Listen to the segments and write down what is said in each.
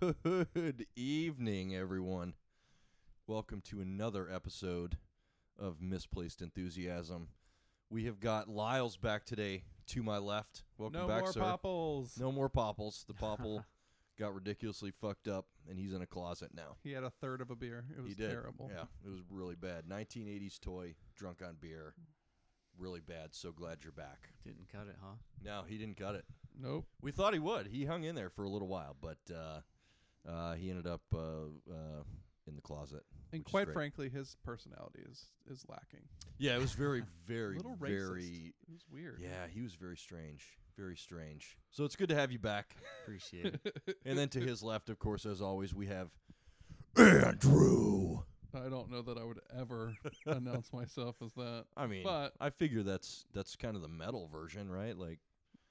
Good evening, everyone. Welcome to another episode of Misplaced Enthusiasm. We have got Lyles back today to my left. Welcome back, sir. no back, more sir. popples. No more popples. The popple got ridiculously fucked up, and he's in a closet now. He had a third of a beer. It was he did. terrible. Yeah, it was really bad. 1980s toy, drunk on beer. Really bad. So glad you're back. Didn't cut it, huh? No, he didn't cut it. Nope. We thought he would. He hung in there for a little while, but uh, uh, he ended up uh, uh, in the closet. And quite frankly, his personality is is lacking. yeah, it was very, very, little racist. very. It was weird. Yeah, he was very strange. Very strange. So it's good to have you back. Appreciate it. and then to his left, of course, as always, we have Andrew. I don't know that I would ever announce myself as that. I mean, But- I figure that's that's kind of the metal version, right? Like,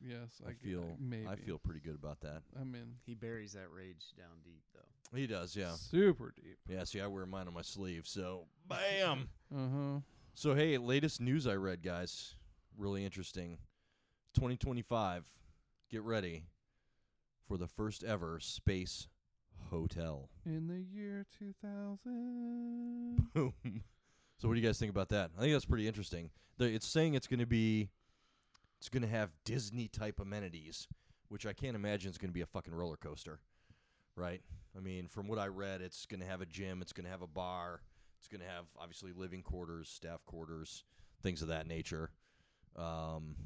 Yes, I feel, maybe. I feel pretty good about that. I'm in he buries that rage down deep, though. He does, yeah, super deep. yeah. See, I wear mine on my sleeve, so bam. Uh huh. So hey, latest news I read, guys. Really interesting. 2025. Get ready for the first ever space hotel. In the year 2000. Boom. So what do you guys think about that? I think that's pretty interesting. The, it's saying it's going to be it's going to have Disney type amenities, which I can't imagine is going to be a fucking roller coaster. Right? I mean, from what I read, it's going to have a gym, it's going to have a bar, it's going to have obviously living quarters, staff quarters, things of that nature. Um,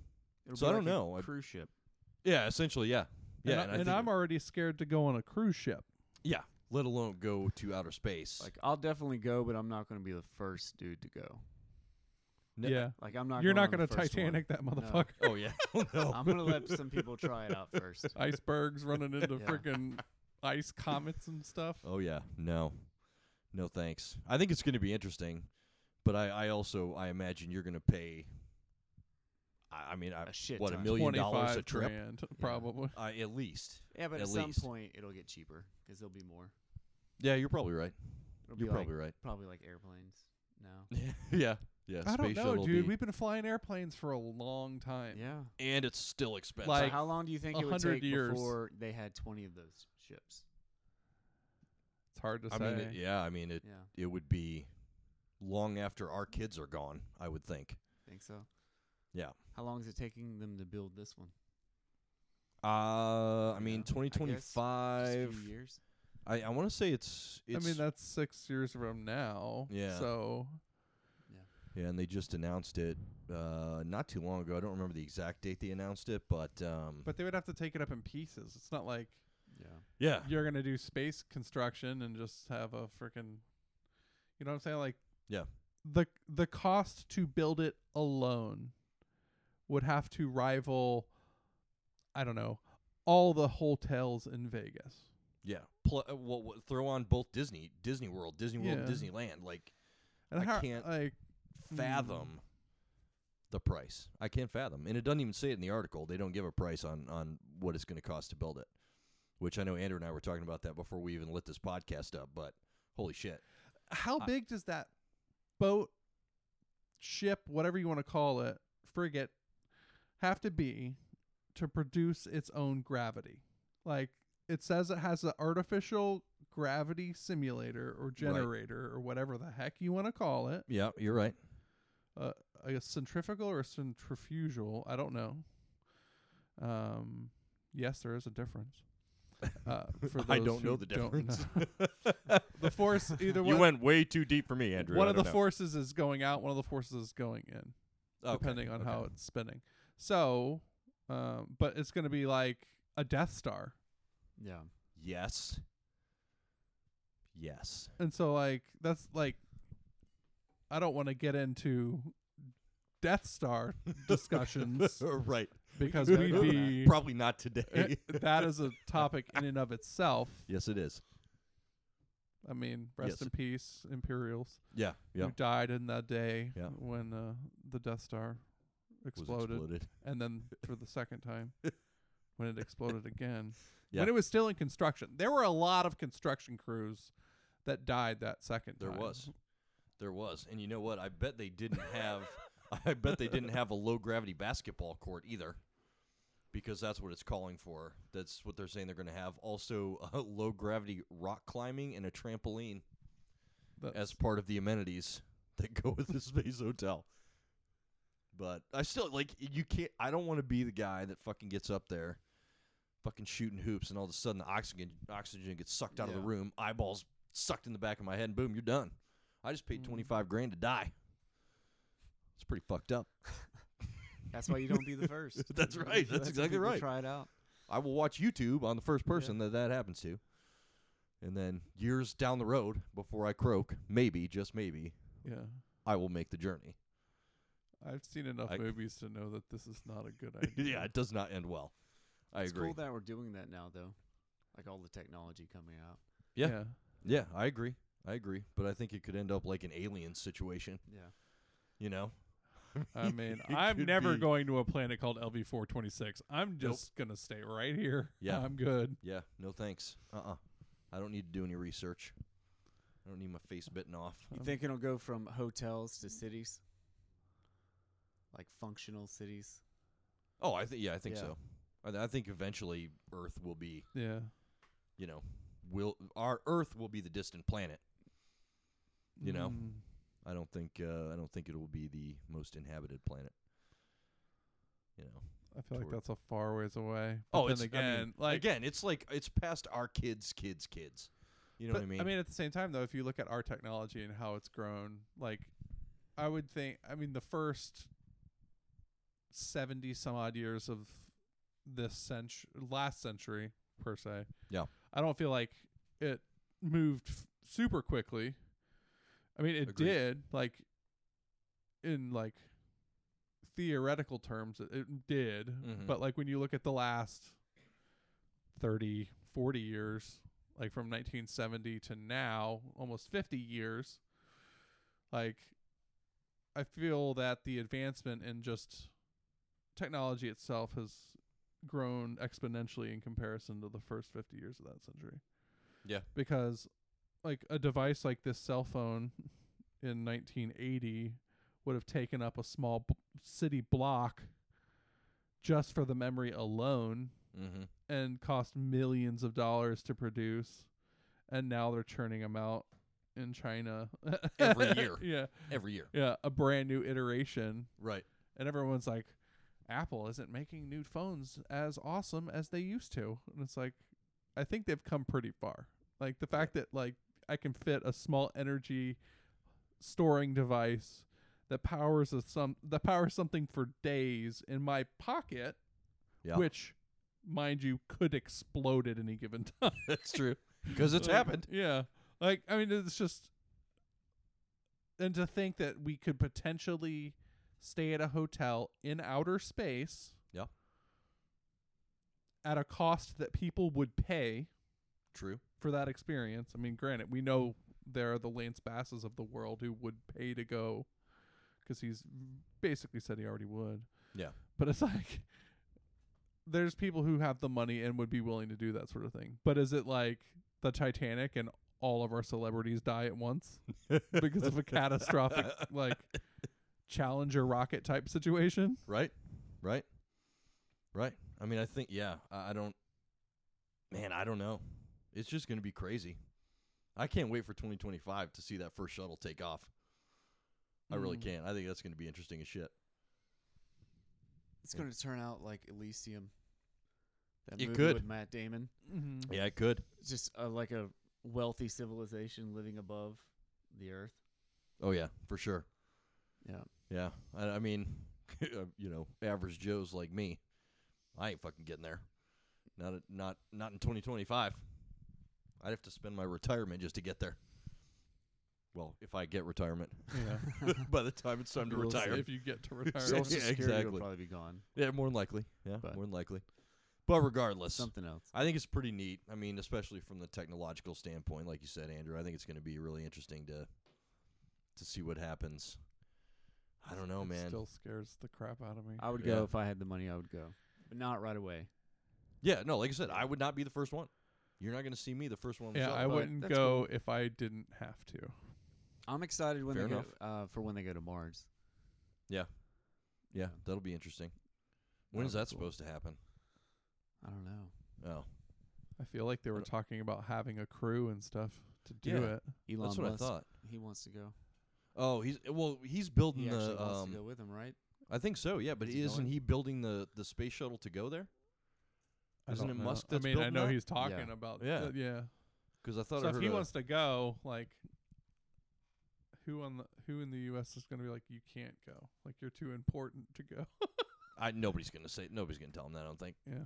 It'll So be I don't like know. I- Cruise ship. yeah, essentially, yeah. Yeah, and, I I, and I'm already scared to go on a cruise ship. yeah, let alone go to outer space. Like I'll definitely go, but I'm not going to be the first dude to go. No- yeah. Like I'm not. You're going not going to first one. Titanic that No. motherfucker. Oh yeah. no. I'm going to let some people try it out first. Icebergs running into Yeah. freaking ice comets and stuff. Oh yeah, no, no thanks. I think it's going to be interesting, but I, I also I imagine you're going to pay. I, I mean, I, A shit what a million dollars a trip, grand, probably. uh, at least. Yeah, but At at, some point it'll get cheaper because there'll be more. Yeah, you're probably right. It'll You're be probably like, right. Probably like airplanes now. yeah, yeah. I don't space know, shuttle dude. be- We've been flying airplanes for a long time. Yeah. and it's still expensive. Like, so how long do you think a it would hundred take years. before they had 20 of those ships? It's hard to I say. mean, it, yeah. I mean, it Yeah. it would be long after our kids are gone. I would think. Think so. Yeah. How long is it taking them to build this one? Uh, I mean, know, I guess Just a 2025. few years. I I want to say it's I mean, that's six years from now. Yeah. So Yeah, and they just announced it uh, not too long ago. I don't remember the exact date they announced it, but um, But they would have to take it up in pieces. It's not like Yeah. yeah, you're gonna do space construction and just have a freaking, you know what I'm saying? Like yeah, the the cost to build it alone would have to rival, I don't know, all the hotels in Vegas. yeah. Pl- uh, well, well, throw on both Disney, Disney World, Disney World, Yeah. Disneyland. Like And I how, can't like fathom hmm. the price. I can't fathom, and it doesn't even say it in the article. They don't give a price on on what it's going to cost to build it. Which I know Andrew and I were talking about that before we even lit this podcast up. But holy shit, how I- big does that boat, ship, whatever you want to call it, frigate, have to be to produce its own gravity? Like it says it has an artificial gravity simulator or generator or whatever the heck you want to call it. yeah, you're right. Uh, a centrifugal or a centrifugal, I don't know. Um, yes, there is a difference. Uh, for I don't know the difference. know. the force either you one, went way too deep for me, Andrew. one of the know. forces is going out, one of the forces is going in, Okay, depending on how it's spinning. So, um, but it's going to be like a Death Star, Yeah. Yes. Yes. and so like that's like, I don't want to get into Death Star discussions right. because we'd be Probably not today. Eh, that is a topic in and of itself. yes, it is. I mean, rest Yes. in peace, Imperials, Yeah. Yeah. who died in that day Yeah. when uh, the Death Star exploded, exploded. and then for the second time when it exploded again. Yeah. When it was still in construction, there were a lot of construction crews that died that second There time. was. There was. And you know what? I bet they didn't have I bet they didn't have a low gravity basketball court either. because that's what it's calling for. That's what they're saying they're going to have. Also, uh, low gravity rock climbing and a trampoline as part of the amenities that go with the space hotel. But I still like you can't. I don't want to be the guy that fucking gets up there, fucking shooting hoops, and all of a sudden the oxygen oxygen gets sucked out of the room, eyeballs sucked in the back of my head, and boom, you're done. I just paid Mm. twenty five grand to die. It's pretty fucked up. That's why you don't be the first. That's right. That's why exactly right. Try it out. I will watch YouTube on the first person that that happens to. And then years down the road, before I croak, maybe, just maybe, yeah. I will make the journey. I've seen enough I- movies to know that this is not a good idea. yeah, it does not end well. I it's agree. cool that we're doing that now, though. Like all the technology coming out. Yeah. Yeah, I agree. I agree. But I think it could end up like an alien situation, Yeah. you know? I mean, It I'm could never be- going to a planet called LV426. I'm just gonna stay right here. Yeah. I'm good. Yeah, no thanks. Uh uh I don't need to do any research. I don't need my face bitten off. You think it'll go from hotels to cities? Like functional cities? Oh, I think yeah, I think Yeah. so. I, th- I think eventually Earth will be, Yeah. you know, will our Earth will be the distant planet. You know? Mm. I don't think uh, I don't think it will be the most inhabited planet. You know. I feel like that's a far ways away. But Oh, it's again, I mean, like again, it's like it's past our kids' kids' kids. You know but, what I mean? I mean, at the same time, though, if you look at our technology and how it's grown, like, I would think, I mean, the first seventy some odd years of this century, last century per se. Yeah. I don't feel like it moved f- super quickly. I mean, it Agreed. did, like, in like theoretical terms, it, it did. Mhm. But like when you look at the last 30, 40 years, like from 1970 to now, almost 50 years, like I feel that the advancement in just technology itself has grown exponentially in comparison to the first 50 years of that century. Yeah. Because like a device like this cell phone in 1980 would have taken up a small b- city block just for the memory alone mm-hmm. and cost millions of dollars to produce and now they're churning them out in China Every year. yeah every year. yeah a brand new iteration Right. and everyone's like Apple isn't making new phones as awesome as they used to and it's like I think they've come pretty far like the fact that like I can fit a small energy storing device that powers a some that powers something for days in my pocket Yeah. which mind you could explode at any given time That's true. Because it's Like, happened. Yeah. Like I mean it's just and to think that we could potentially stay at a hotel in outer space. Yeah. At a cost that people would pay True. For that experience. I mean, granted, we know there are the Lance Basses of the world who would pay to go because he's basically said he already would. Yeah. But it's like there's people who have the money and would be willing to do that sort of thing. But is it like the Titanic and all of our celebrities die at once because of a catastrophic like Challenger rocket type situation? Right. Right. Right. I mean, I think yeah. I, I don't. Man, I don't know. It's just gonna be crazy. I can't wait for 2025 to see that first shuttle take off. I really Mm. can't. I think that's gonna be interesting as shit. It's Yeah. going to turn out like Elysium. That It movie could. with Matt Damon. Mm-hmm. Yeah, it could. It's just uh, like a wealthy civilization living above the earth. Oh yeah, for sure. Yeah. Yeah. I, I mean, uh, you know, average Joes like me, I ain't fucking getting there. Not at, not not in 2025. I'd have to spend my retirement just to get there. Well, if I get retirement, Yeah. by the time it's time to We'll see. retire, if you get to retire. Social Yeah, Security exactly. will probably be gone. yeah, more than likely. Yeah, But- more than likely. But regardless, Something else. I think it's pretty neat. I mean, especially from the technological standpoint, like you said, Andrew. I think it's going to be really interesting to to see what happens. I don't know, It man. Still scares the crap out of me. I would Yeah. go if I had the money. I would go, but not right away. Yeah, no, like I said, I would not be the first one. You're not going to see me the first one. on the yeah, shuttle, I wouldn't that's go if I didn't have to. I'm excited when Fair they enough. go uh, for when they go to Mars. Yeah, yeah, that'll be interesting. When is That'd that cool. supposed to happen? I don't know. Oh, I feel like they were talking about having a crew and stuff to do Yeah. it. Elon that's what Musk, I thought. he wants to go. Oh, he's well, he's building He actually the. wants Um, to go with him, right? I think so. Yeah, but Is he isn't going? he building the the space shuttle to go there? I Isn't don't it know. Musk I that's mean, I building know that? he's talking Yeah. about. Yeah. th- yeah. Because I thought So I if heard he a- wants to go, like, who on the who in the U.S. is going to be like, you can't go, like you're too important to go. I nobody's gonna say nobody's gonna tell him that. I don't think. yeah.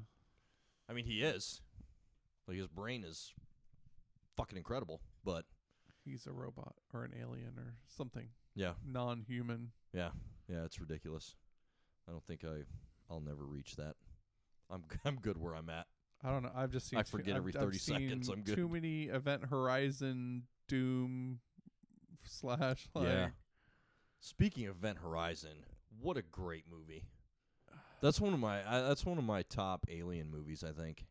I mean, he is. Like his brain is fucking incredible. But He's a robot or an alien or something yeah, non-human. yeah, yeah, it's ridiculous. I don't think I I'll never reach that. I'm I'm good where I'm at. I don't know. I've just seen. I too- forget I've- every I've 30 seconds, I'm good. Too many Event Horizon Doom slash like. Yeah. Speaking of Event Horizon, what a great movie. That's one of my I, that's one of my top alien movies, I think.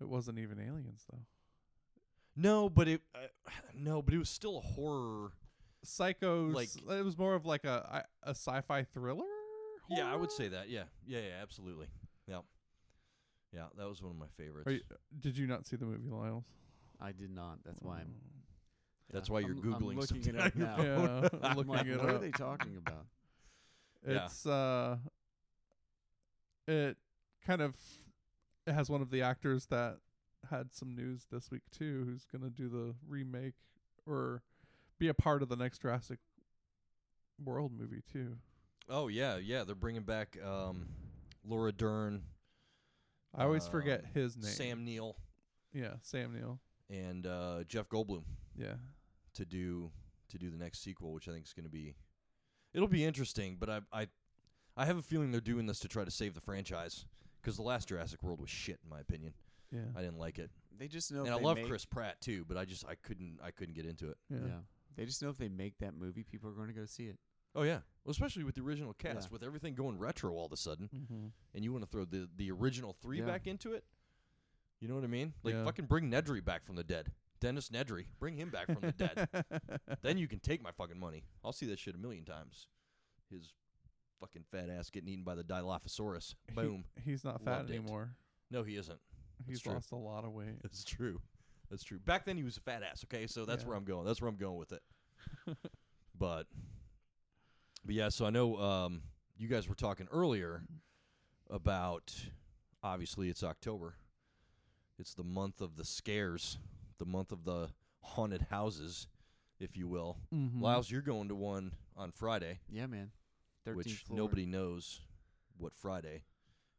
It wasn't even aliens though. No, but it uh, no, but it was still a horror. Psychos. Like- it was more of like a a sci-fi thriller. Yeah, I would say that. Yeah. Yeah, yeah, absolutely. Yeah. Yeah, that was one of my favorites. Are you, did you not see the movie, Lyles? I did not. That's why I'm. Mm. That's yeah, why you're I'm, googling I'm looking something it up now. Yeah, I'm I'm looking like, it what up. are they talking about? Yeah. It's uh, it kind of it has one of the actors that had some news this week too, who's gonna do the remake or be a part of the next Jurassic World movie too. Oh yeah, yeah, they're bringing back um Laura Dern, I always forget Um, his name. Sam Neill, Yeah, Sam Neill. and uh Jeff Goldblum Yeah. to do to do the next sequel, which I think is going to be it'll be interesting, but I I I have a feeling they're doing this to try to save the franchise because the last Jurassic World was shit in my opinion. Yeah. I didn't like it. They just know. and if I they love make, Chris Pratt too, but I just I couldn't I couldn't get into it. yeah. Yeah. They just know if they make that movie, people are going to go see it. Oh yeah, well, especially with the original cast, Yeah. with everything going retro all of a sudden, Mm-hmm. and you want to throw the the original three Yeah. back into it. You know what I mean? Like Yeah. fucking bring Nedry back from the dead. Dennis Nedry, bring him back from the dead. then you can take my fucking money. I'll see that shit a million times. His fucking fat ass getting eaten by the Dilophosaurus. Boom. he's not fat Loved it. anymore. No, he isn't. He's lost a lot of weight. That's true. That's true. Back then he was a fat ass. Okay, so that's Yeah. where I'm going. That's where I'm going with it. but, but yeah. So I know um, you guys were talking earlier about. Obviously, it's October. It's the month of the scares, the month of the haunted houses, if you will. Mm-hmm. Lyles, you're going to one on Friday, Yeah, man. 13th which floor. nobody knows what Friday.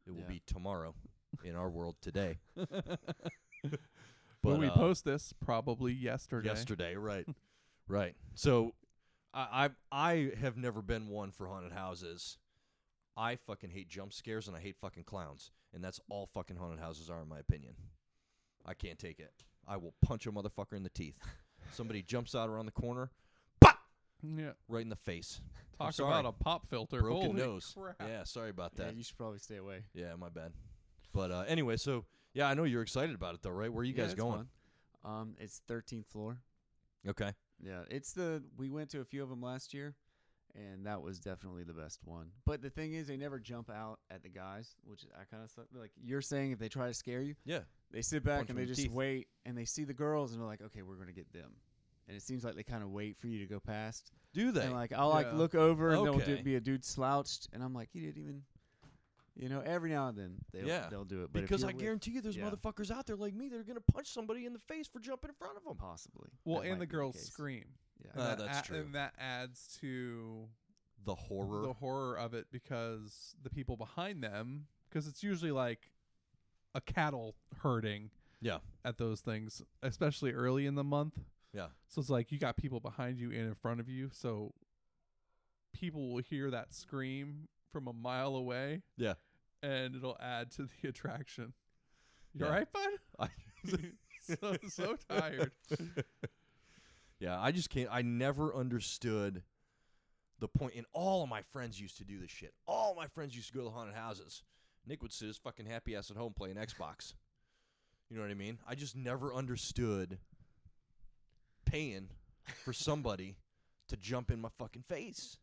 It will Yeah. be tomorrow in our world today. when we uh, post this, probably yesterday. yesterday, right, right. So, I, I I have never been one for haunted houses. I fucking hate jump scares and I hate fucking clowns, and that's all fucking haunted houses are, in my opinion. I can't take it. I will punch a motherfucker in the teeth. Somebody jumps out around the corner, pop, Yeah. right in the face. Talk about a pop filter. Broken Holy nose. crap. Yeah, sorry about Yeah, that. you should probably stay away. Yeah, my bad. But uh, anyway, so yeah, I know you're excited about it though, right? Where are you Yeah, guys going? fun. Um, it's 13th floor. Okay. Yeah, it's the we went to a few of them last year, and that was definitely the best one. But the thing is, they never jump out at the guys, which I kind of like. You're saying if they try to scare you, Yeah. they sit back Punch and they just teeth. wait, and they see the girls, and they're like, okay, we're gonna get them. And it seems like they kind of wait for you to go past. Do they? And like I'll like look over, and there'll be a dude slouched, and I'm like, he didn't even. You know, every now and then they'll Yeah, they'll do it. But because I with- guarantee you, there's yeah. motherfuckers out there like me that are gonna punch somebody in the face for jumping in front of them. possibly. Well, That and the girls case. scream. Yeah. And Uh, that that's a- true. And that adds to The horror. the horror of it because the people behind them, because it's usually like a cattle herding yeah. at those things, especially early in the month. Yeah. So it's like you got people behind you and in front of you, so people will hear that scream from a mile away. Yeah. And it'll add to the attraction. You Yeah. all right, bud? I, so so tired. yeah, I just can't. I never understood the point. And all of my friends used to do this shit. All my friends used to go to the haunted houses. Nick would sit his fucking happy ass at home playing Xbox. You know what I mean? I just never understood paying for somebody to jump in my fucking face.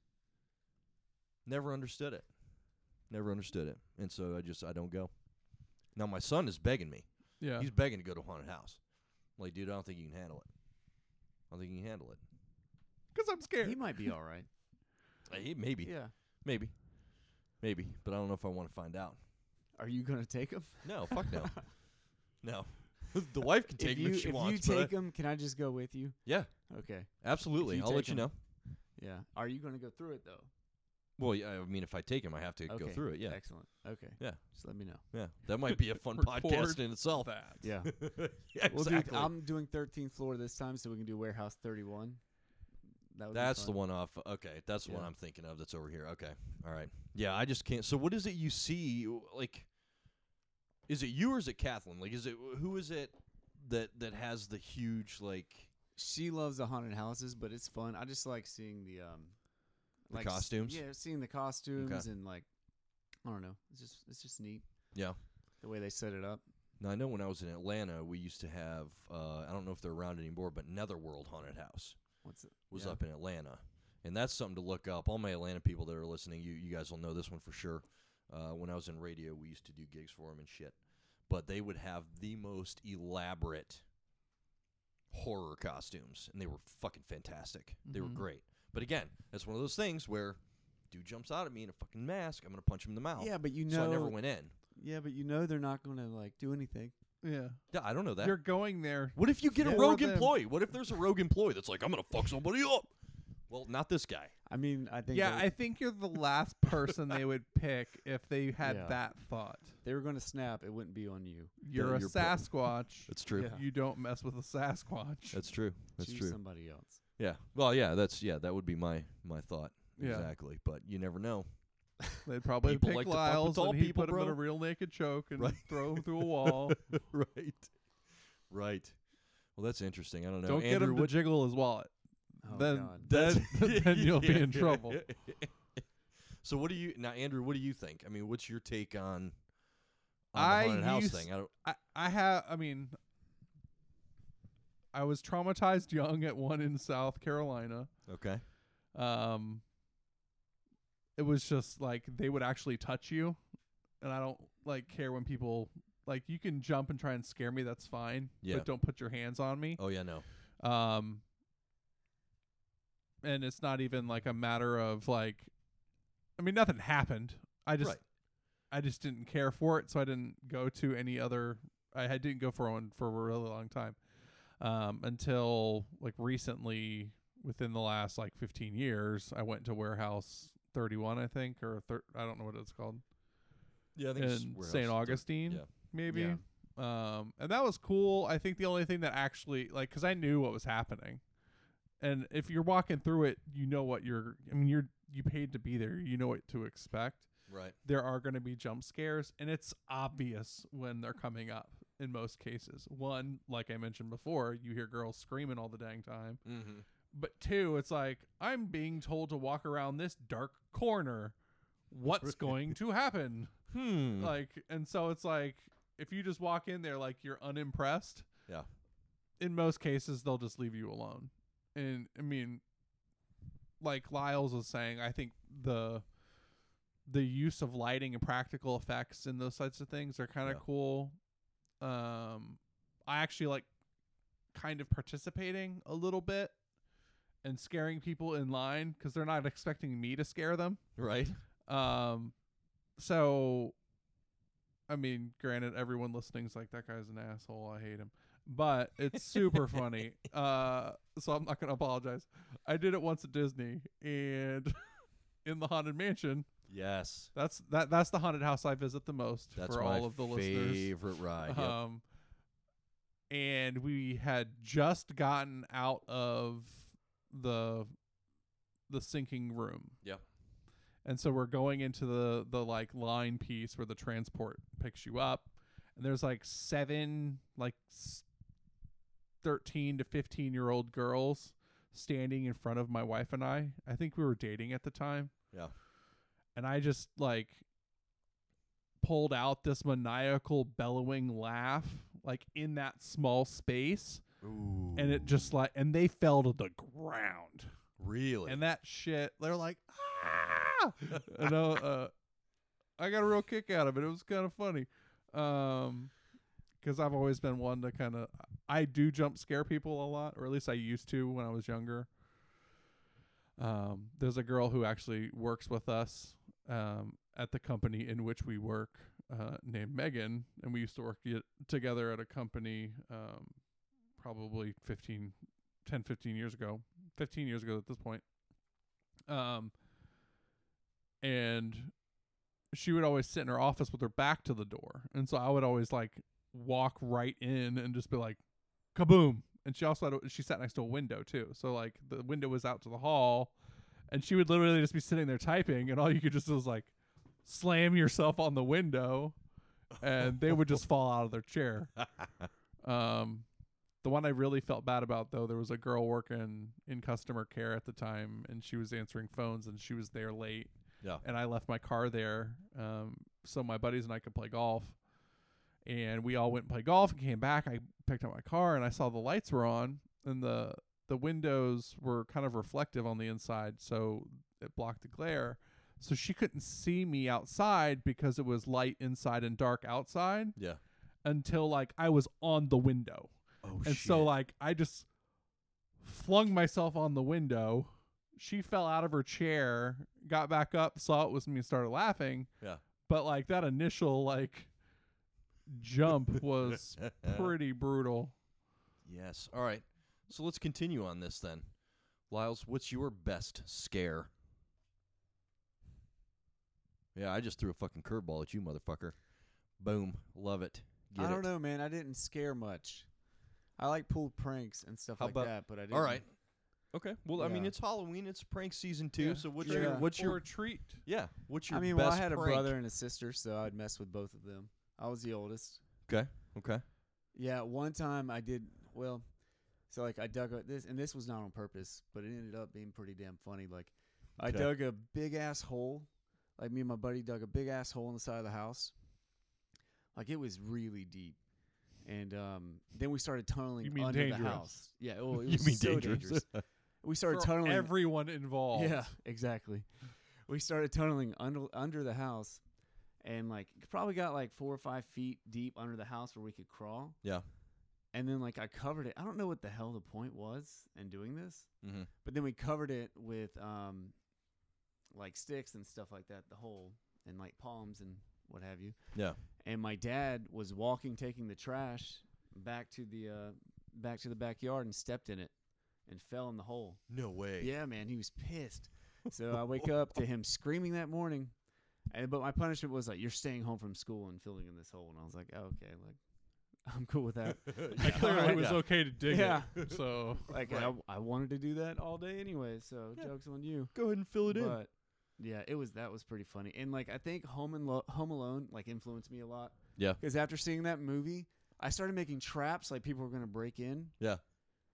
Never understood it. Never understood it. And so I just I don't go. Now my son is begging me. Yeah. He's begging to go to haunted house. I'm like, dude, I don't think you can handle it. I don't think you can handle it. Because I'm scared. He might be all right. Hey, maybe, yeah. maybe, maybe, but I don't know if I want to find out. Are you gonna take him? No, fuck no, no. the wife can take if me you if she if wants. you but I- take him, can I just go with you? yeah, Okay. absolutely. I'll let take you know. Yeah. Are you gonna go through it though? Well, yeah, I mean, if I take him, I have to okay. go through it. Yeah, Excellent. Okay. Yeah. Just let me know. yeah. That might be a fun podcast in itself. that. Yeah. yeah, We'll do. exactly. I'm doing 13th floor this time, so we can do warehouse 31. That would be That's the fun. one off. Okay, that's the one Yeah. I'm thinking of. That's over here. Okay, all right. Yeah, I just can't. So, what is it you see? Like, is it you or is it Kathleen? Like, is it who is it that that has the huge like She loves the haunted houses, but it's fun. I just like seeing the um, like s- costumes? Yeah, seeing the costumes and like, I don't know. It's just it's just neat yeah? the way they set it up. Now I know when I was in Atlanta, we used to have. Uh, I don't know if they're around anymore, but Netherworld Haunted House What's it? was yeah. up in Atlanta, and that's something to look up. All my Atlanta people that are listening, you you guys will know this one for sure. Uh, when I was in radio, we used to do gigs for them and shit, but they would have the most elaborate horror costumes, and they were fucking fantastic. They were Mhm. great. But again, that's one of those things where dude jumps out at me in a fucking mask, I'm gonna punch him in the mouth. Yeah, but you know. so I never went in. Yeah, but you know they're not gonna like do anything. Yeah. Yeah, I don't know that. You're going there. What if you get a For rogue them. employee? What if there's a rogue employee that's like, I'm gonna fuck somebody up? Well, not this guy. I mean, I think. Yeah, they, I think you're the last person they would pick if they had Yeah. that thought. they were gonna snap. It wouldn't be on you. You're a you're pro- Sasquatch. That's true. Yeah. You don't mess with a Sasquatch. That's true. That's Choose true. somebody else. Yeah. Well, yeah. That's yeah. That would be my my thought. Yeah. Exactly. But you never know. They'd probably People pick like to fuck with Lyles tall and he'd people, put him in bro. a rear naked choke and Right. throw him through a wall. right. Right. Well, that's interesting. I don't know. don't get Andrew, him to what, jiggle his wallet. Oh Then- God. Then- that's- then you'll be Yeah. in trouble. so what do you now, Andrew? What do you think? I mean, what's your take on, on I the haunted house used- thing? I don't. I, I have I mean I was traumatized young at one in South Carolina. Okay. Um it was just like they would actually touch you and I don't like care when people like you can jump and try and scare me that's fine Yeah. but don't put your hands on me. Oh yeah. No. Um and it's not even like a matter of like I mean nothing happened. I just right. I just didn't care for it, so I didn't go to any other. I didn't go for one for a really long time, um, until like recently, within the last like 15 years, I went to Warehouse 31, I think, or thir- I don't know what it's called, Yeah. I think in St. Augustine, yeah. maybe. Yeah. Um, and that was cool. I think the only thing that actually like, cause I knew what was happening, and if you're walking through it, you know what you're. I mean, you're you paid to be there. You know what to expect Right. there are going to be jump scares and it's obvious when they're coming up in most cases one like i mentioned before you hear girls screaming all the dang time Mm-hmm. but two it's like i'm being told to walk around this dark corner what's going to happen Hmm. like and so it's like if you just walk in there like you're unimpressed Yeah. in most cases they'll just leave you alone and i mean like lyles was saying i think the the use of lighting and practical effects and those types of things are kind of Yeah. cool um i actually like kind of participating a little bit and scaring people in line because they're not expecting me to scare them right. um, so, I mean, granted, everyone listening's like that guy's an asshole. I hate him, but it's super funny. Uh, so I'm not gonna apologize. I did it once at Disney, and in the haunted mansion. Yes. That's that. That's the haunted house I visit the most That's for all of the listeners. favorite ride. Yep. Um, and we had just gotten out of the the sinking room. Yep. And so we're going into the the like line piece where the transport picks you up, and there's like seven like thirteen to fifteen year old girls standing in front of my wife and I. I think we were dating at the time. Yeah. And I just like pulled out this maniacal bellowing laugh like in that small space Ooh. and it just like and they fell to the ground really. and that shit they're like ah! and uh, uh i got a real kick out of it it was kind of funny Um, because I've always been one to kind of I do jump scare people a lot, or at least I used to when I was younger. Um, there's a girl who actually works with us um, at the company in which we work, uh, named Megan, and we used to work together at a company um, probably 15, 10, 15 years ago, 15 years ago at this point. Um, and she would always sit in her office with her back to the door, and so I would always like walk right in and just be like, kaboom. And she also had a, she sat next to a window too, so like the window was out to the hall, and she would literally just be sitting there typing, and all you could just was like slam yourself on the window, and they would just fall out of their chair. Um, the one I really felt bad about though, there was a girl working in customer care at the time, and she was answering phones, and she was there late, Yeah. and I left my car there, um, so my buddies and I could play golf. And we all went and played golf and came back. I picked up my car and I saw the lights were on, and the the windows were kind of reflective on the inside, so it blocked the glare. So she couldn't see me outside because it was light inside and dark outside Yeah. until like I was on the window. Oh shit. and so like I just flung myself on the window. She fell out of her chair, got back up, saw it was me, and started laughing. Yeah. But like that initial like jump was pretty brutal. Yes. All right. So let's continue on this then. Lyles, what's your best scare? Yeah, I just threw a fucking curveball at you, motherfucker. Boom. Love it. Get I don't it. know, man. I didn't scare much. I like pulled pranks and stuff How like about- that, but I didn't. All right. Okay. Well, I mean, Yeah. it's Halloween. It's prank season two. Yeah, So what's true. your Yeah. what's For your a treat? yeah? What's your I mean, best well, I had a prank? brother and a sister, so I'd mess with both of them. I was the oldest. Okay. Okay. Yeah, one time I did well. So like I dug a, this, and this was not on purpose, but it ended up being pretty damn funny. Like I Okay. dug a big ass hole. Like me and my buddy dug a big ass hole in the side of the house. Like it was really deep. And um, then we started tunneling You mean under dangerous. the house. Yeah, oh, it you was mean so dangerous? We started For tunneling everyone involved. yeah, exactly. We started tunneling under under the house, and like probably got like four or five feet deep under the house where we could crawl. Yeah. And then like I covered it. I don't know what the hell the point was in doing this, mm-hmm. but then we covered it with um, like sticks and stuff like that. The hole and like palms and what have you. Yeah. And my dad was walking, taking the trash back to the uh, back to the backyard and stepped in it and fell in the hole. No way. Yeah, man, he was pissed. So I wake up to him screaming that morning, and but my punishment was like, "You're staying home from school and filling in this hole." And I was like, oh, "Okay, like I'm cool with that." I clearly Alright. was Yeah. okay to dig Yeah. it. So Like Right. I, I wanted to do that all day anyway, so Yeah. jokes on you. Go ahead and fill it in. But yeah, it was that was pretty funny, and like I think Home and Lo- Home Alone like influenced me a lot. Yeah. because after seeing that movie, I started making traps like people were gonna break in. Yeah.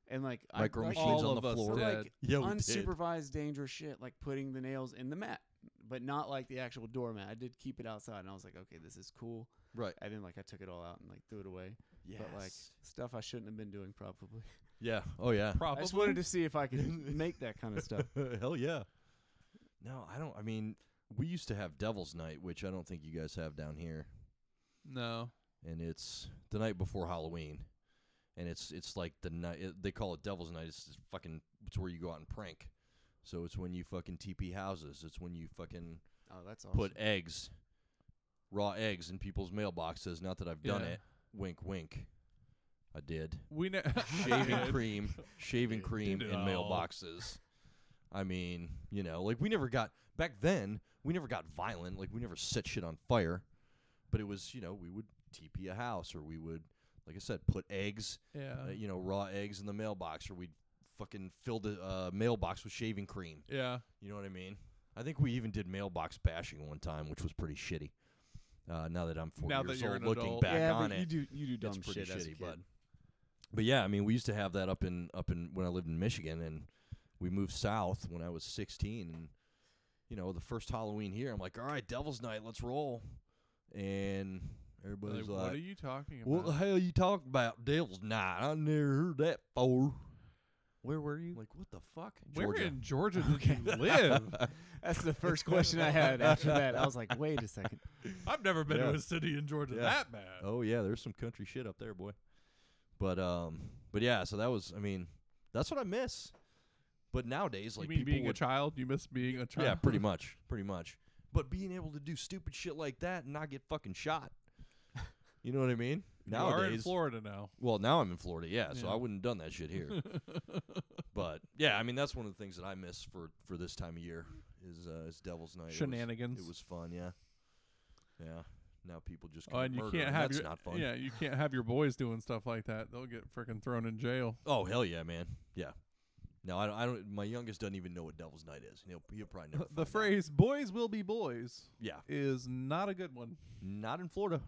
and like Micro I, like, machines all on of the us floor. did. like Yeah, we did. unsupervised dangerous shit like putting the nails in the mat but not like the actual doormat i did keep it outside and i was like okay this is cool Right. and then like i took it all out and like threw it away Yes. but like stuff i shouldn't have been doing probably yeah. Oh yeah. probably i just wanted to see if i could make that kind of stuff Hell yeah. No, I don't. I mean, we used to have Devil's Night, which I don't think you guys have down here, no. and it's the night before Halloween, and it's it's like the night it, they call it Devil's Night. It's just fucking. It's where you go out and prank. So it's when you fucking TP houses. It's when you fucking oh that's awesome put eggs, raw eggs, in people's mailboxes. Not that I've done Yeah. it. Wink, wink. I did. We shaving cream, shaving Did cream it in all. mailboxes. I mean, you know, like we never got back then. We never got violent. Like we never set shit on fire. But it was, you know, we would TP a house, or we would, like I said, put eggs, Yeah. uh, you know, raw eggs in the mailbox, or we'd fucking fill the uh, mailbox with shaving cream. yeah. You know what I mean? I think we even did mailbox bashing one time, which was pretty shitty. Uh, now that I'm 40 Now years old, looking adult. back yeah on but it, you do you do dumb it's pretty shit as a shitty, kid. but but yeah, I mean, we used to have that up in up in when I lived in Michigan, and we moved south when I was 16, and you know, the first Halloween here, I'm like, all right, Devil's Night, let's roll, and everybody's Like, like, what are you talking about? what the hell you talking about, Devil's Night? I never heard that before. Where were you? Like, what the fuck? Where Georgia. in Georgia did you live? That's the first question I had after that. I was like, wait a second. I've never been Yeah. to a city in Georgia Yeah. that bad. Oh yeah, there's some country shit up there, boy. But um, but yeah, so that was. I mean, that's what I miss. But nowadays, like you mean people being would, a child? You miss being a child? yeah, pretty much, pretty much. But being able to do stupid shit like that and not get fucking shot. You know what I mean? You are in Nowadays, Florida now. well, now I'm in Florida, yeah, so Yeah. I wouldn't have done that shit here. but yeah, I mean that's one of the things that I miss for for this time of year is uh, is Devil's Night. It was- Shenanigans. It was, fun, yeah, yeah. Now people just Oh, and you can't and have that's your not fun. yeah, you can't have your boys doing stuff like that. They'll get freaking thrown in jail. Oh hell yeah, man. Yeah. No, I don't, I don't. My youngest doesn't even know what Devil's Night is. He'll he'll probably never. the find out. phrase "boys will be boys" Yeah. is not a good one. Not in Florida.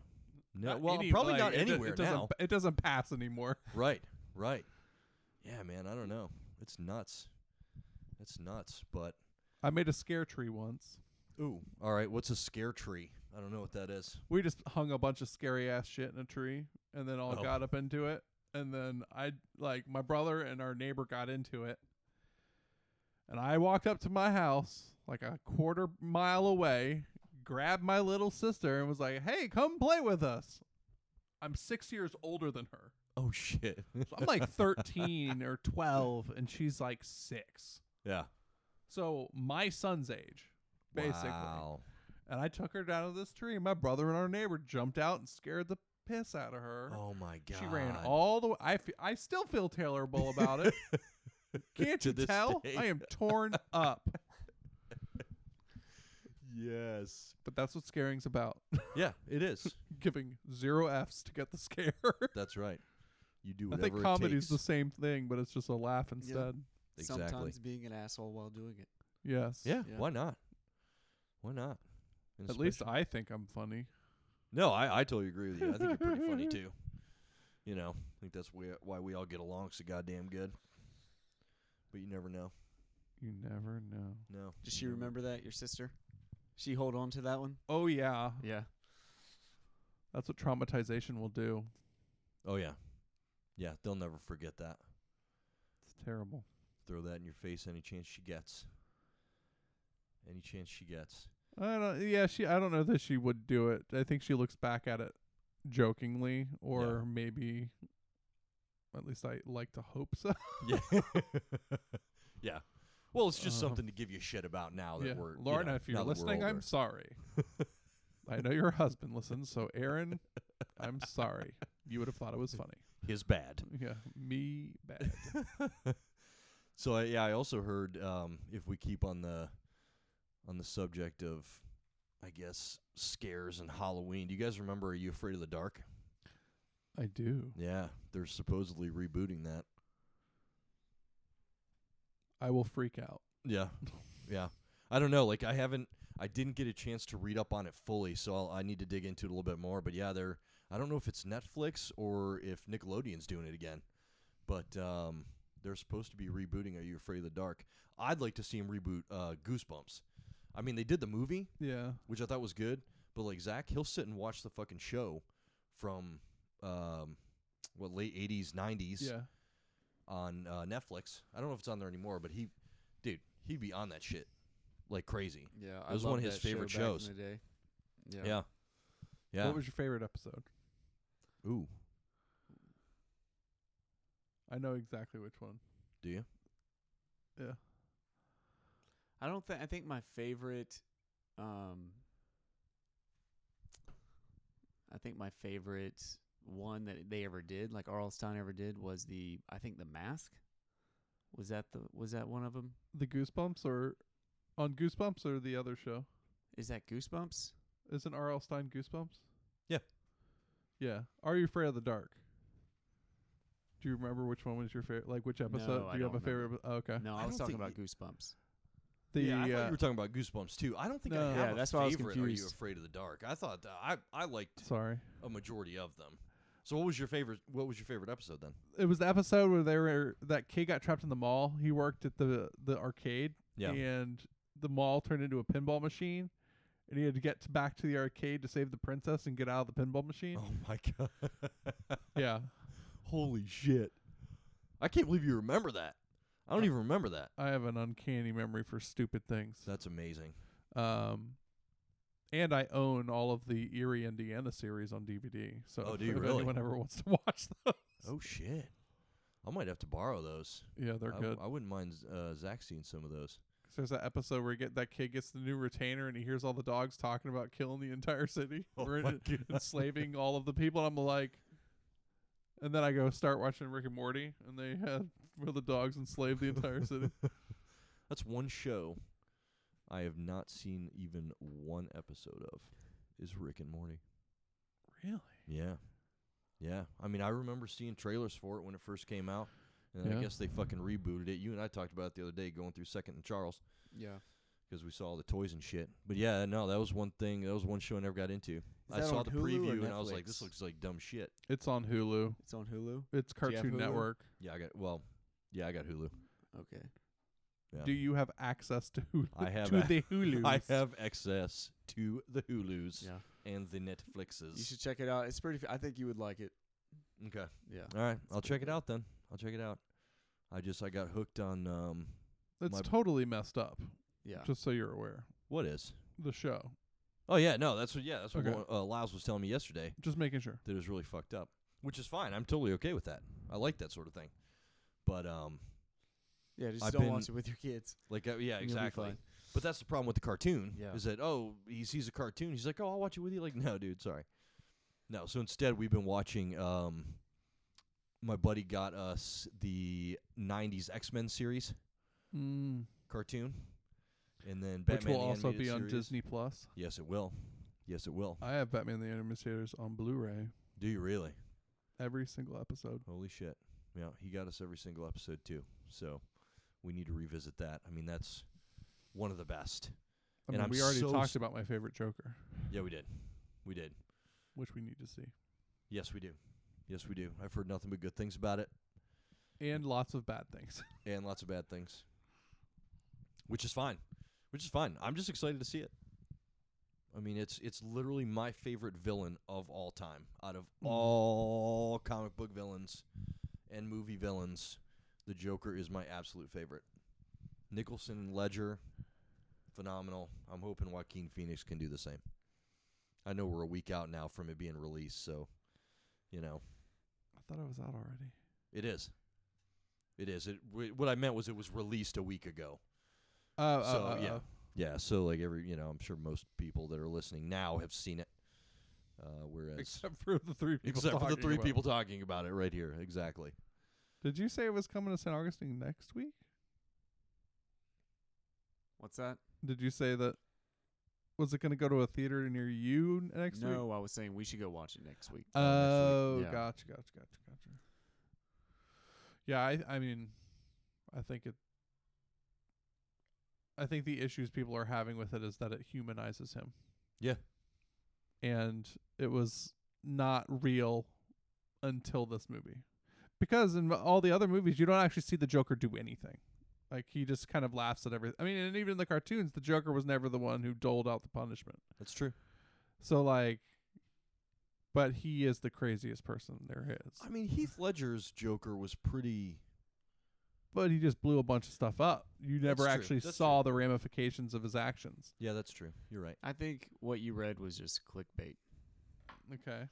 No. Well, any- probably like, not it anywhere it doesn't, now. It doesn't pass anymore. Right. Right. Yeah, man. I don't know. It's nuts. It's nuts. But I made a scare tree once. ooh, all right. What's a scare tree? I don't know what that is. We just hung a bunch of scary ass shit in a tree, and then all Oh. got up into it. And then I like my brother and our neighbor got into it, and I walked up to my house like a quarter mile away, grabbed my little sister, and was like, "Hey, come play with us." I'm six years older than her. Oh shit. So I'm like 13 or 12, and she's like six. yeah. So my son's age, basically. Wow. And I took her down to this tree. and My brother and our neighbor jumped out and scared the piss out of her. Oh my god. she ran all the way. I, fe- I still feel terrible about it. Can't you tell? day. I am torn up. Yes. But that's what scaring's about. Yeah, it is. Giving zero F's to get the scare. That's right. You do I whatever think it comedy's the takes. same thing, but it's just a laugh instead. Exactly. Sometimes being an asshole while doing it. Yes. Yeah, Yeah. why not? Why not? And At least especially- I think I'm funny. No, I, I totally agree with you. I think you're pretty funny too. You know, I think that's why why we all get along so goddamn good. But you never know. You never know. No. Does you she remember that, your sister? She hold on to that one? Oh yeah, Yeah. that's what traumatization will do. Oh yeah, yeah. They'll never forget that. It's terrible. Throw that in your face any chance she gets. Any chance she gets. I don't. Yeah, she. I don't know that she would do it. I think she looks back at it jokingly, or maybe. At least I like to hope so. Yeah. yeah. Well, it's just Uh, something to give you shit about now that yeah, we're you know, if you're listening, I'm sorry. I know your husband listens, so Aaron, I'm sorry. You would have thought it was funny. his bad. Yeah, me bad. So I, yeah, I also heard um, if we keep on the on the subject of, I guess scares and Halloween. Do you guys remember? Are you afraid of the dark? I do. Yeah, they're supposedly rebooting that. I will freak out. Yeah, yeah. I don't know. Like I haven't, I didn't get a chance to read up on it fully, so I'll, I need to dig into it a little bit more. But yeah, they're. I don't know if it's Netflix or if Nickelodeon's doing it again, but um, they're supposed to be rebooting. Are you afraid of the dark? I'd like to see them reboot uh, Goosebumps. I mean, they did the movie, Yeah. which I thought was good, but like Zach, he'll sit and watch the fucking show from um, what late '80s, '90s Yeah. On uh, Netflix. I don't know if it's on there anymore, but he, dude, he'd be on that shit like crazy. Yeah. It was one of his favorite shows. In the day. Yeah. Yeah, yeah. What was your favorite episode? Ooh, I know exactly which one. do you? Yeah. I don't think I think my favorite um I think my favorite one that they ever did, like R.L. Stine ever did, was the I think the mask. Was that the was that one of them? The Goosebumps or on Goosebumps or the other show? Is that Goosebumps? Isn't R.L. Stine Goosebumps? Yeah. Yeah. Are you afraid of the dark? Do you remember which one was your favorite? Like which episode? No, Do you have a don't favorite? Oh, okay. No, I I, was talking about Goosebumps. The yeah, I thought uh, you were talking about Goosebumps too. I don't think I have Yeah, a that's why I was favorite. Are you afraid of the dark? I thought uh, I I liked sorry. a majority of them. So what was your favorite? What was your favorite episode then? It was the episode where they were that kid got trapped in the mall. He worked at the the arcade, Yeah. and the mall turned into a pinball machine, and he had to get to back to the arcade to save the princess and get out of the pinball machine. Oh my god! Yeah, Holy shit! I can't believe you remember that. I don't even remember that. I have an uncanny memory for stupid things. That's amazing. Um, and I own all of the Erie, Indiana series on DVD. So Oh, do you if really? anyone ever wants to watch those, Oh shit. I might have to borrow those. yeah, they're I, good. I wouldn't mind uh, Zach seeing some of those. there's that episode where get that kid gets the new retainer and he hears all the dogs talking about killing the entire city, Oh or enslaving all of the people. And I'm like, and then I go start watching Rick and Morty, and they had where the dogs enslaved the entire city. That's one show I have not seen even one episode of. Is Rick and Morty? really? Yeah, yeah. I mean, I remember seeing trailers for it when it first came out, and Yeah. I guess they fucking rebooted it. You and I talked about it the other day, going through Second and Charles, Yeah. because we saw all the toys and shit. But yeah, no, that was one thing. That was one show I never got into. I saw the Hulu preview and I was like, this looks like dumb shit. It's on Hulu. It's on Hulu. It's Do you have Cartoon Hulu? Network. Yeah, I got well. Yeah, I got Hulu. Okay. Yeah. Do you have access to Hulu? I have to a- the Hulu. I have access to the Hulus Yeah. and the Netflixes. You should check it out. It's pretty. F- I think you would like it. okay. Yeah. All right, I'll pretty check it out then. I'll check it out. I just I got hooked on um It's my- totally messed up. Yeah. Just so you're aware, what is? the show. Oh yeah, no, that's what yeah, that's what Okay. Uh, Lyles was telling me yesterday Just making sure. that it was really fucked up, which is fine. I'm totally okay with that. I like that sort of thing. But um yeah. Just I've don't been- watch it with your kids. like uh, yeah, you'll be exactly. fine. But that's the problem with the cartoon. Yeah. Is that oh he sees a cartoon, he's like oh I'll watch it with you. Like no dude, sorry. No, so instead we've been watching. Um, my buddy got us the '90s X-Men series Mm. cartoon, and then Which Batman will the also Animated be on Series. Disney Plus. Yes, it will. Yes, it will. I have Batman the Animated Series on Blu-ray. Do you really? Every single episode. Holy shit! Yeah, he got us every single episode too. So we need to revisit that. I mean, that's one of the best. I And mean, I'm we already so talked about my favorite Joker, Yeah, we did. We did. which we need to see, Yes, we do. Yes, we do. I've heard nothing but good things about it, and lots of bad things. and lots of bad things. Which is fine. Which is fine. I'm just excited to see it. I mean, it's it's literally my favorite villain of all time. Out of Mhm. all comic book villains and movie villains, the Joker is my absolute favorite. Nicholson and Ledger, phenomenal. I'm hoping Joaquin Phoenix can do the same. I know we're a week out now from it being released, so you know I thought it was out already. it is. It is. It. W- what I meant was it was released a week ago. Oh, So, oh, oh, yeah. oh. Yeah. So like every, you know, I'm sure most people that are listening now have seen it. Uh, whereas Except for the three people. except for the three about people talking about it right here, exactly. Did you say it was coming to St. Augustine next week? What's that? Did you say that? Was it going to go to a theater near you next week? no, I was saying we should go watch it next week. Oh, Yeah. gotcha, gotcha, gotcha, gotcha. Yeah, I, I mean, I think it. I think the issues people are having with it is that it humanizes him. Yeah. And it was not real until this movie, because in all the other movies, you don't actually see the Joker do anything. Like he just kind of laughs at everything. I mean, and even in the cartoons, the Joker was never the one who doled out the punishment. That's true. So like, but he is the craziest person there is. I mean, Heath Ledger's Joker was pretty. But he just blew a bunch of stuff up. You never true. actually That's saw the ramifications of his actions. Yeah, that's true. You're right. I think what you read was just clickbait. Okay,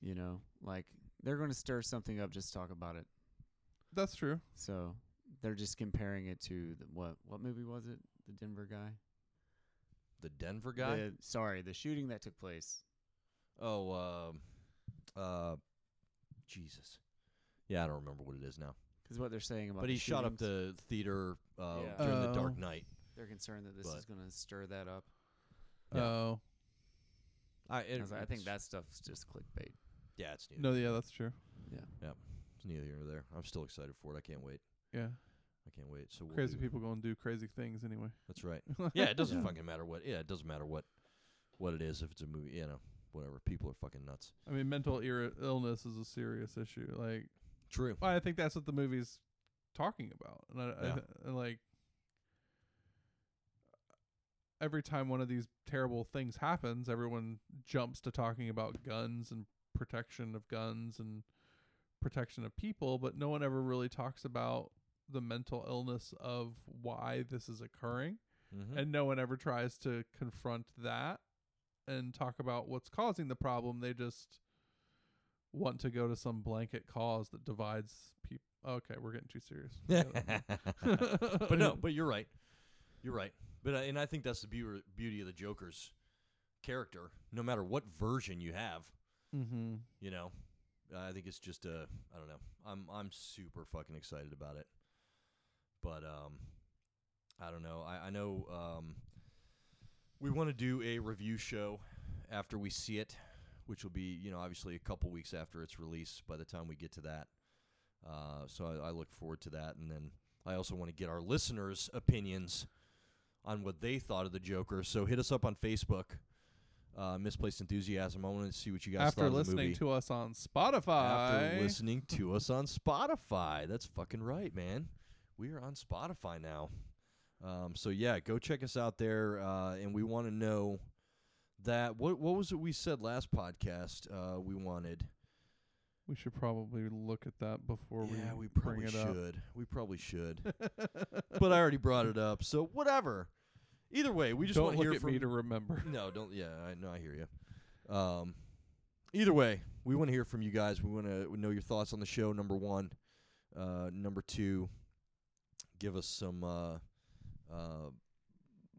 You know, like they're going to stir something up just to talk about it. that's true. So they're just comparing it to the, what? What movie was it? The Denver guy. The Denver guy. The, sorry, the shooting that took place. Oh, um, uh, Jesus. Yeah, I don't remember what it is now. Because what they're saying about But the he shot up the theater uh, Yeah. during the Oh. Dark Knight. They're concerned that this but- is going to stir that up. Yeah. Oh I, I, it, was like, I think that stuff's just clickbait. Yeah, it's neither. no, yeah, that's true. Yeah. Yeah. It's neither here nor there. I'm still excited for it. I can't wait. Yeah, I can't wait. So we'll crazy do- people go and do crazy things anyway. That's right. Yeah, it doesn't Yeah. fucking matter what. Yeah, it doesn't matter what, what it is. If it's a movie, you know, whatever. People are fucking nuts. I mean, mental ir- illness is a serious issue. Like, True. well, I think that's what the movie's talking about, and I, I Yeah. th- and like every time one of these terrible things happens, everyone jumps to talking about guns and protection of guns and protection of people, but no one ever really talks about the mental illness of why this is occurring Mhm. and no one ever tries to confront that and talk about what's causing the problem they just want to go to some blanket cause that divides people okay we're getting too serious but no, but you're right. You're right. But uh, and I think that's the beauty of the Joker's character. No matter what version you have, mm-hmm. you know, I think it's just a I don't know. I'm I'm super fucking excited about it. But um, I don't know. I I know um, we want to do a review show after we see it, which will be you know obviously a couple weeks after its release. By the time we get to that, uh, so I, I look forward to that, and then I also want to get our listeners' opinions on what they thought of the Joker. So hit us up on Facebook. Uh, Misplaced Enthusiasm. I want to see what you guys after thought of the listening movie. to us on spotify After listening to us on Spotify. That's fucking right, man. We are on Spotify now. Um, so yeah, go check us out there. Uh, and we want to know that what what was it we said last podcast? Uh, we wanted. we should probably look at that before yeah, we Yeah, we probably bring it up should. We probably should. but I already brought it up, so whatever. Either way, we just don't want to look hear at from me to remember no, don't. Yeah, I know. I hear you. Um, either way, we want to hear from you guys. We want to know your thoughts on the show. Number one, uh, number two, give us some uh, uh,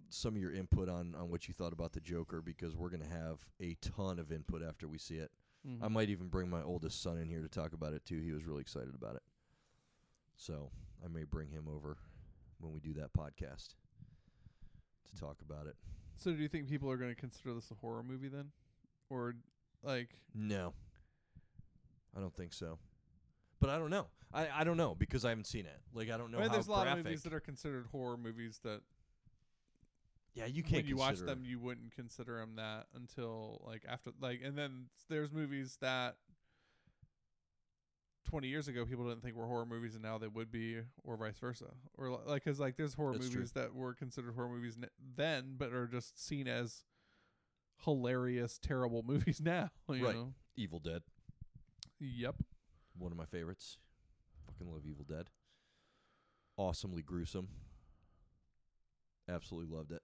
some of your input on on what you thought about the Joker because we're gonna have a ton of input after we see it. I Mhm. might even bring my oldest son in here to talk about it too. He was really excited about it, so I may bring him over when we do that podcast to talk about it. so do you think people are going to consider this a horror movie then or like No. I don't think so. But I don't know. I, I don't know because I haven't seen it. Like I don't know I mean, there's a lot graphic. of movies that are considered horror movies that yeah, you can't when you watch them you wouldn't consider them that until like after like and then there's movies that 20 years ago people didn't think were horror movies and now they would be or vice versa or li- like cuz like there's horror That's true. movies that were considered horror movies n- then but are just seen as hilarious terrible movies now you Right. know Evil Dead, yep one of my favorites. Fucking love Evil Dead. Awesomely gruesome. Absolutely loved it.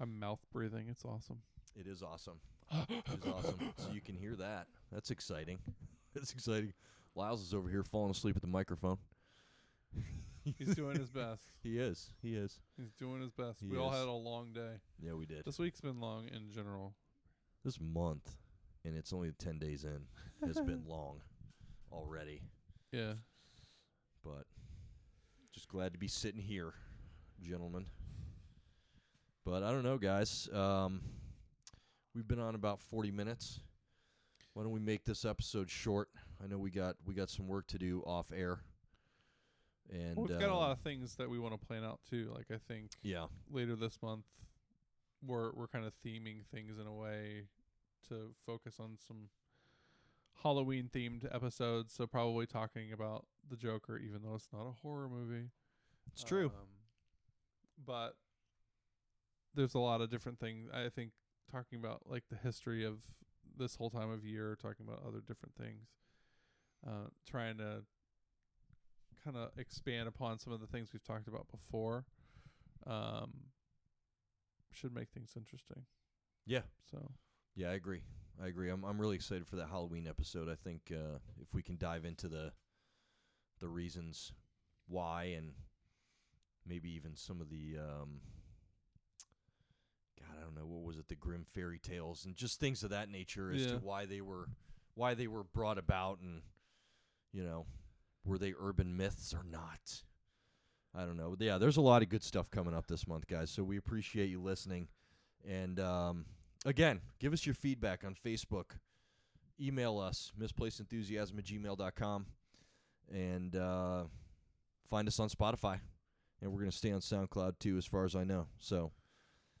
i'm mouth breathing it's awesome It is awesome. It is awesome. So you can hear that. That's exciting. That's exciting. Lyles is over here falling asleep at the microphone. he's doing his best He is. He is. he's doing his best He we all is. had a long day Yeah, we did. this week's been long in general This month, and it's only 10 days in, has been long already. yeah But just glad to be sitting here, gentlemen. But I don't know, guys. Um, we've been on about 40 minutes. Why don't we make this episode short? I know we got we got some work to do off air. And Well, we've got a lot um, of things that we want to plan out too. Like I think yeah, later this month, we're we're kind of theming things in a way to focus on some Halloween themed episodes. So probably talking about the Joker, even though it's not a horror movie. it's true. Um, but there's a lot of different things. I think talking about like the history of this whole time of year, talking about other different things, uh, trying to kind of expand upon some of the things we've talked about before, um, should make things interesting. Yeah. So Yeah, I agree. I agree. I'm I'm really excited for that Halloween episode. I think uh, if we can dive into the the reasons why and maybe even some of the um God, I don't know, what was it, the Grimm fairy tales and just things of that nature as Yeah. to why they were why they were brought about and you know, were they urban myths or not? I don't know. Yeah, there's a lot of good stuff coming up this month, guys. So we appreciate you listening. And um, again, give us your feedback on Facebook. Email us, misplacedenthusiasm at gmail.com. And uh, find us on Spotify. And we're going to stay on SoundCloud too, as far as I know. So,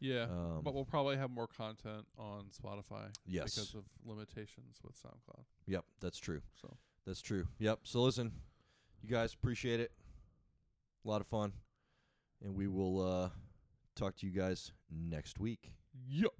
yeah, um, but we'll probably have more content on Spotify yes. because of limitations with SoundCloud. Yep, that's true. So That's true. Yep. So listen, you guys appreciate it. A lot of fun. And we will uh, talk to you guys next week. yep.